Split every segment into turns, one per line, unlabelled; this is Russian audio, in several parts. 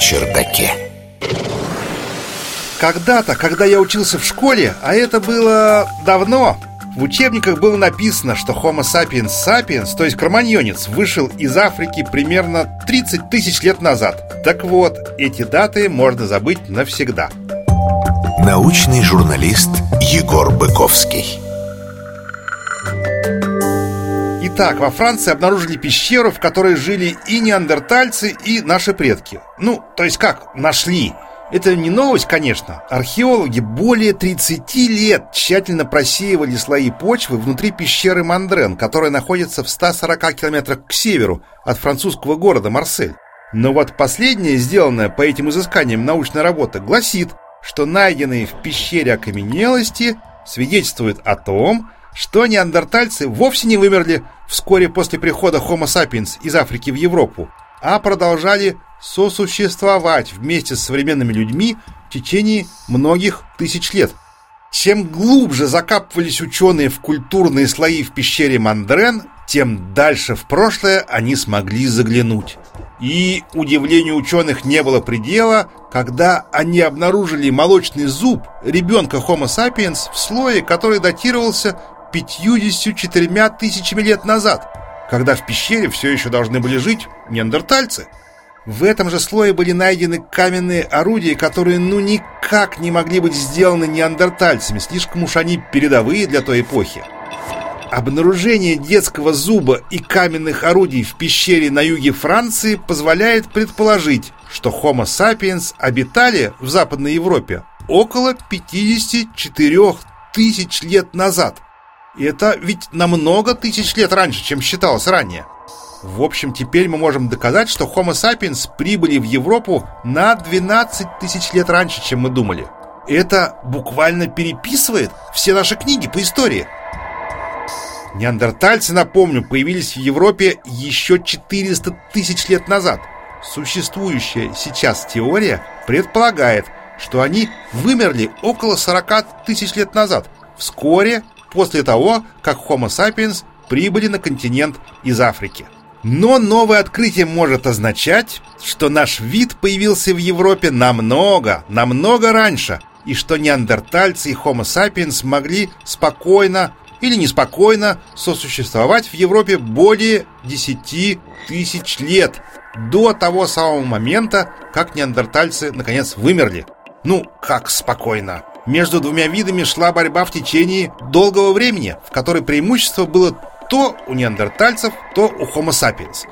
чердаке.
Когда-то, когда я учился в школе, а это было давно, в учебниках было написано, что Homo sapiens sapiens, то есть кроманьонец, вышел из Африки примерно 30 тысяч лет назад. Так вот, эти даты можно забыть навсегда.
Научный журналист Егор Быковский.
Итак, во Франции обнаружили пещеру, в которой жили и неандертальцы, и наши предки. Ну, то есть как, нашли. Это не новость, конечно. Археологи более 30 лет тщательно просеивали слои почвы внутри пещеры Мандрен, которая находится в 140 километрах к северу от французского города Марсель. Но вот последняя, сделанная по этим изысканиям научная работа, гласит, что найденные в пещере окаменелости свидетельствуют о том, что неандертальцы вовсе не вымерли вскоре после прихода Homo sapiens из Африки в Европу, а продолжали сосуществовать вместе с современными людьми в течение многих тысяч лет. Чем глубже закапывались ученые в культурные слои в пещере Мандрен, тем дальше в прошлое они смогли заглянуть. И удивлению ученых не было предела, когда они обнаружили молочный зуб ребенка Homo sapiens в слое, который датировался 54 тысячами лет назад, когда в пещере все еще должны были жить неандертальцы. В этом же слое были найдены каменные орудия, которые ну никак не могли быть сделаны неандертальцами, слишком уж они передовые для той эпохи. Обнаружение детского зуба и каменных орудий в пещере на юге Франции позволяет предположить, что Homo sapiens обитали в Западной Европе около 54 тысяч лет назад. И это ведь намного тысяч лет раньше, чем считалось ранее. В общем, теперь мы можем доказать, что Homo sapiens прибыли в Европу на 12 тысяч лет раньше, чем мы думали. Это буквально переписывает все наши книги по истории. Неандертальцы, напомню, появились в Европе еще 400 тысяч лет назад. Существующая сейчас теория предполагает, что они вымерли около 40 тысяч лет назад, вскоре после того, как Homo sapiens прибыли на континент из Африки. Но новое открытие может означать, что наш вид появился в Европе намного, намного раньше, и что неандертальцы и Homo sapiens могли спокойно или неспокойно сосуществовать в Европе более 10 тысяч лет, до того самого момента, как неандертальцы наконец вымерли. Ну, как спокойно. Между двумя видами шла борьба в течение долгого времени, в которой преимущество было то у неандертальцев, то у Homo sapiens.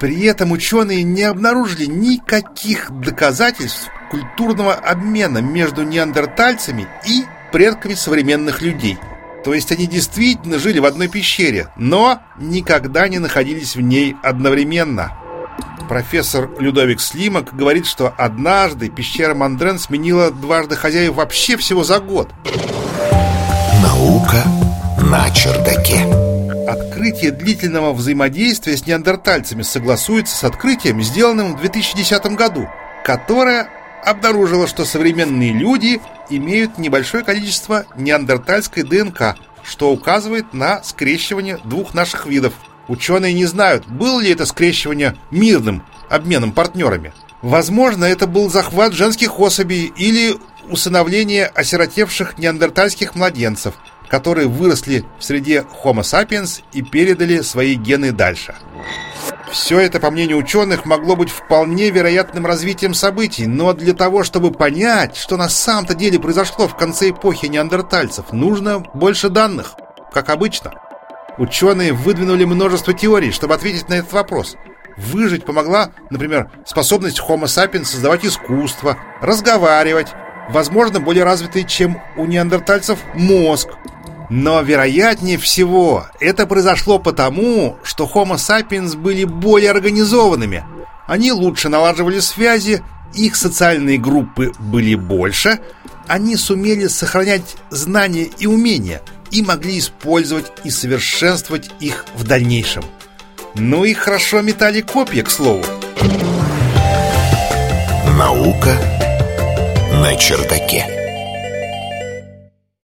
При этом ученые не обнаружили никаких доказательств культурного обмена между неандертальцами и предками современных людей. То есть они действительно жили в одной пещере, но никогда не находились в ней одновременно. Профессор Людовик Слимак говорит, что однажды пещера Мандрен сменила дважды хозяев вообще всего за год.
Наука на чердаке.
Открытие длительного взаимодействия с неандертальцами согласуется с открытием, сделанным в 2010 году, которое обнаружило, что современные люди имеют небольшое количество неандертальской ДНК, что указывает на скрещивание двух наших видов. Ученые не знают, было ли это скрещивание мирным обменом партнерами. Возможно, это был захват женских особей или усыновление осиротевших неандертальских младенцев – которые выросли в среде Homo sapiens и передали свои гены дальше. Все это, по мнению ученых, могло быть вполне вероятным развитием событий, но для того, чтобы понять, что на самом-то деле произошло в конце эпохи неандертальцев, нужно больше данных, как обычно. Ученые выдвинули множество теорий, чтобы ответить на этот вопрос. Выжить помогла, например, способность Homo sapiens создавать искусство, разговаривать, возможно, более развитый, чем у неандертальцев, мозг, но вероятнее всего это произошло потому, что Homo sapiens были более организованными. Они лучше налаживали связи, их социальные группы были больше, они сумели сохранять знания и умения и могли использовать и совершенствовать их в дальнейшем. Ну и хорошо метали копья, к слову.
Наука на чердаке.